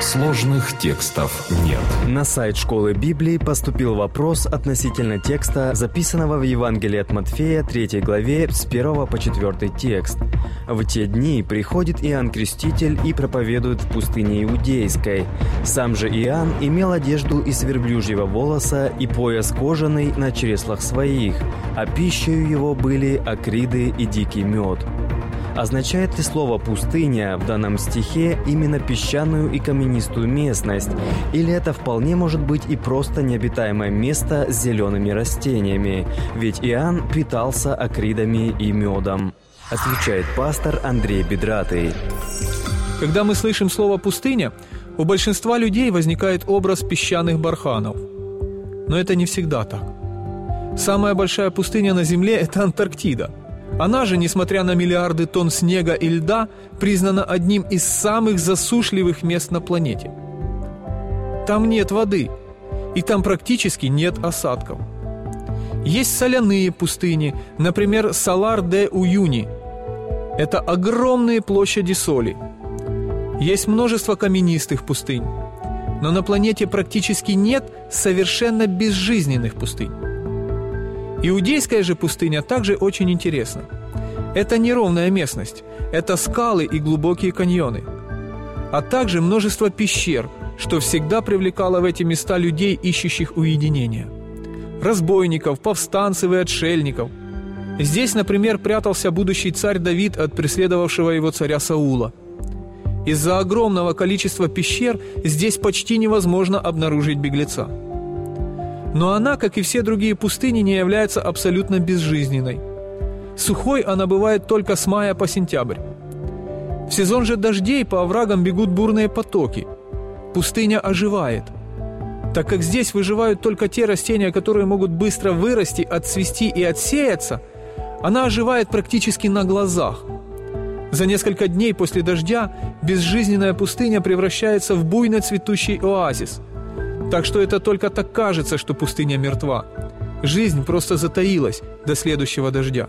Сложных текстов нет. На сайт школы Библии поступил вопрос относительно текста, записанного в Евангелии от Матфея 3 главе с 1 по 4 текст. В те дни приходит Иоанн Креститель и проповедует в пустыне Иудейской. Сам же Иоанн имел одежду из верблюжьего волоса и пояс кожаный на чреслах своих, а пищей его были акриды и дикий мед. Означает ли слово «пустыня» в данном стихе именно песчаную и каменистую местность? Или это вполне может быть и просто необитаемое место с зелеными растениями? Ведь Иоанн питался акридами и медом. Отвечает пастор Андрей Бедратый. Когда мы слышим слово «пустыня», у большинства людей возникает образ песчаных барханов. Но это не всегда так. Самая большая пустыня на Земле – это Антарктида – она же, несмотря на миллиарды тонн снега и льда, признана одним из самых засушливых мест на планете. Там нет воды, и там практически нет осадков. Есть соляные пустыни, например, Салар де Уюни. Это огромные площади соли. Есть множество каменистых пустынь. Но на планете практически нет совершенно безжизненных пустынь. Иудейская же пустыня также очень интересна. Это неровная местность, это скалы и глубокие каньоны, а также множество пещер, что всегда привлекало в эти места людей, ищущих уединения. Разбойников, повстанцев и отшельников. Здесь, например, прятался будущий царь Давид от преследовавшего его царя Саула. Из-за огромного количества пещер здесь почти невозможно обнаружить беглеца. Но она, как и все другие пустыни, не является абсолютно безжизненной. Сухой она бывает только с мая по сентябрь. В сезон же дождей по оврагам бегут бурные потоки. Пустыня оживает. Так как здесь выживают только те растения, которые могут быстро вырасти, отцвести и отсеяться, она оживает практически на глазах. За несколько дней после дождя безжизненная пустыня превращается в буйно цветущий оазис – так что это только так кажется, что пустыня мертва. Жизнь просто затаилась до следующего дождя.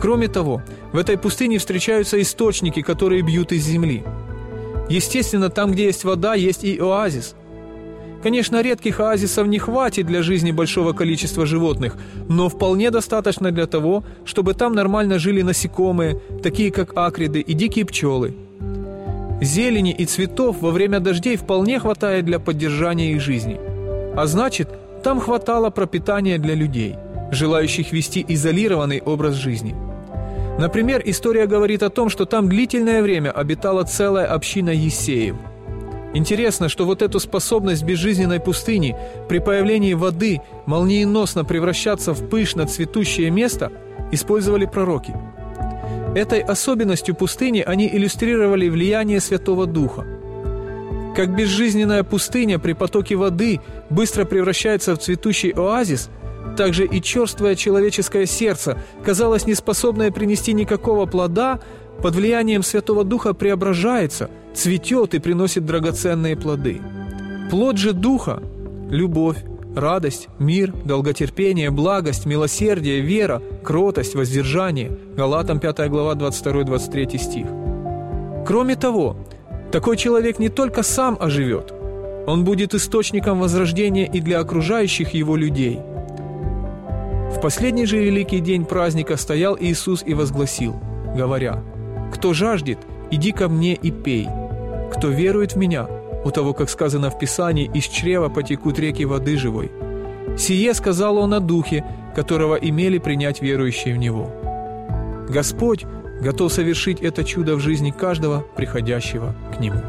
Кроме того, в этой пустыне встречаются источники, которые бьют из земли. Естественно, там, где есть вода, есть и оазис. Конечно, редких оазисов не хватит для жизни большого количества животных, но вполне достаточно для того, чтобы там нормально жили насекомые, такие как акриды и дикие пчелы – Зелени и цветов во время дождей вполне хватает для поддержания их жизни. А значит, там хватало пропитания для людей, желающих вести изолированный образ жизни. Например, история говорит о том, что там длительное время обитала целая община Есеев. Интересно, что вот эту способность безжизненной пустыни при появлении воды молниеносно превращаться в пышно цветущее место использовали пророки – Этой особенностью пустыни они иллюстрировали влияние Святого Духа. Как безжизненная пустыня при потоке воды быстро превращается в цветущий оазис, так же и черствое человеческое сердце, казалось неспособное принести никакого плода, под влиянием Святого Духа преображается, цветет и приносит драгоценные плоды. Плод же Духа – любовь, радость, мир, долготерпение, благость, милосердие, вера, кротость, воздержание. Галатам 5 глава 22-23 стих. Кроме того, такой человек не только сам оживет, он будет источником возрождения и для окружающих его людей. В последний же великий день праздника стоял Иисус и возгласил, говоря, «Кто жаждет, иди ко мне и пей. Кто верует в Меня, у того, как сказано в Писании, из чрева потекут реки воды живой. Сие сказал он о Духе, которого имели принять верующие в Него. Господь готов совершить это чудо в жизни каждого, приходящего к Нему.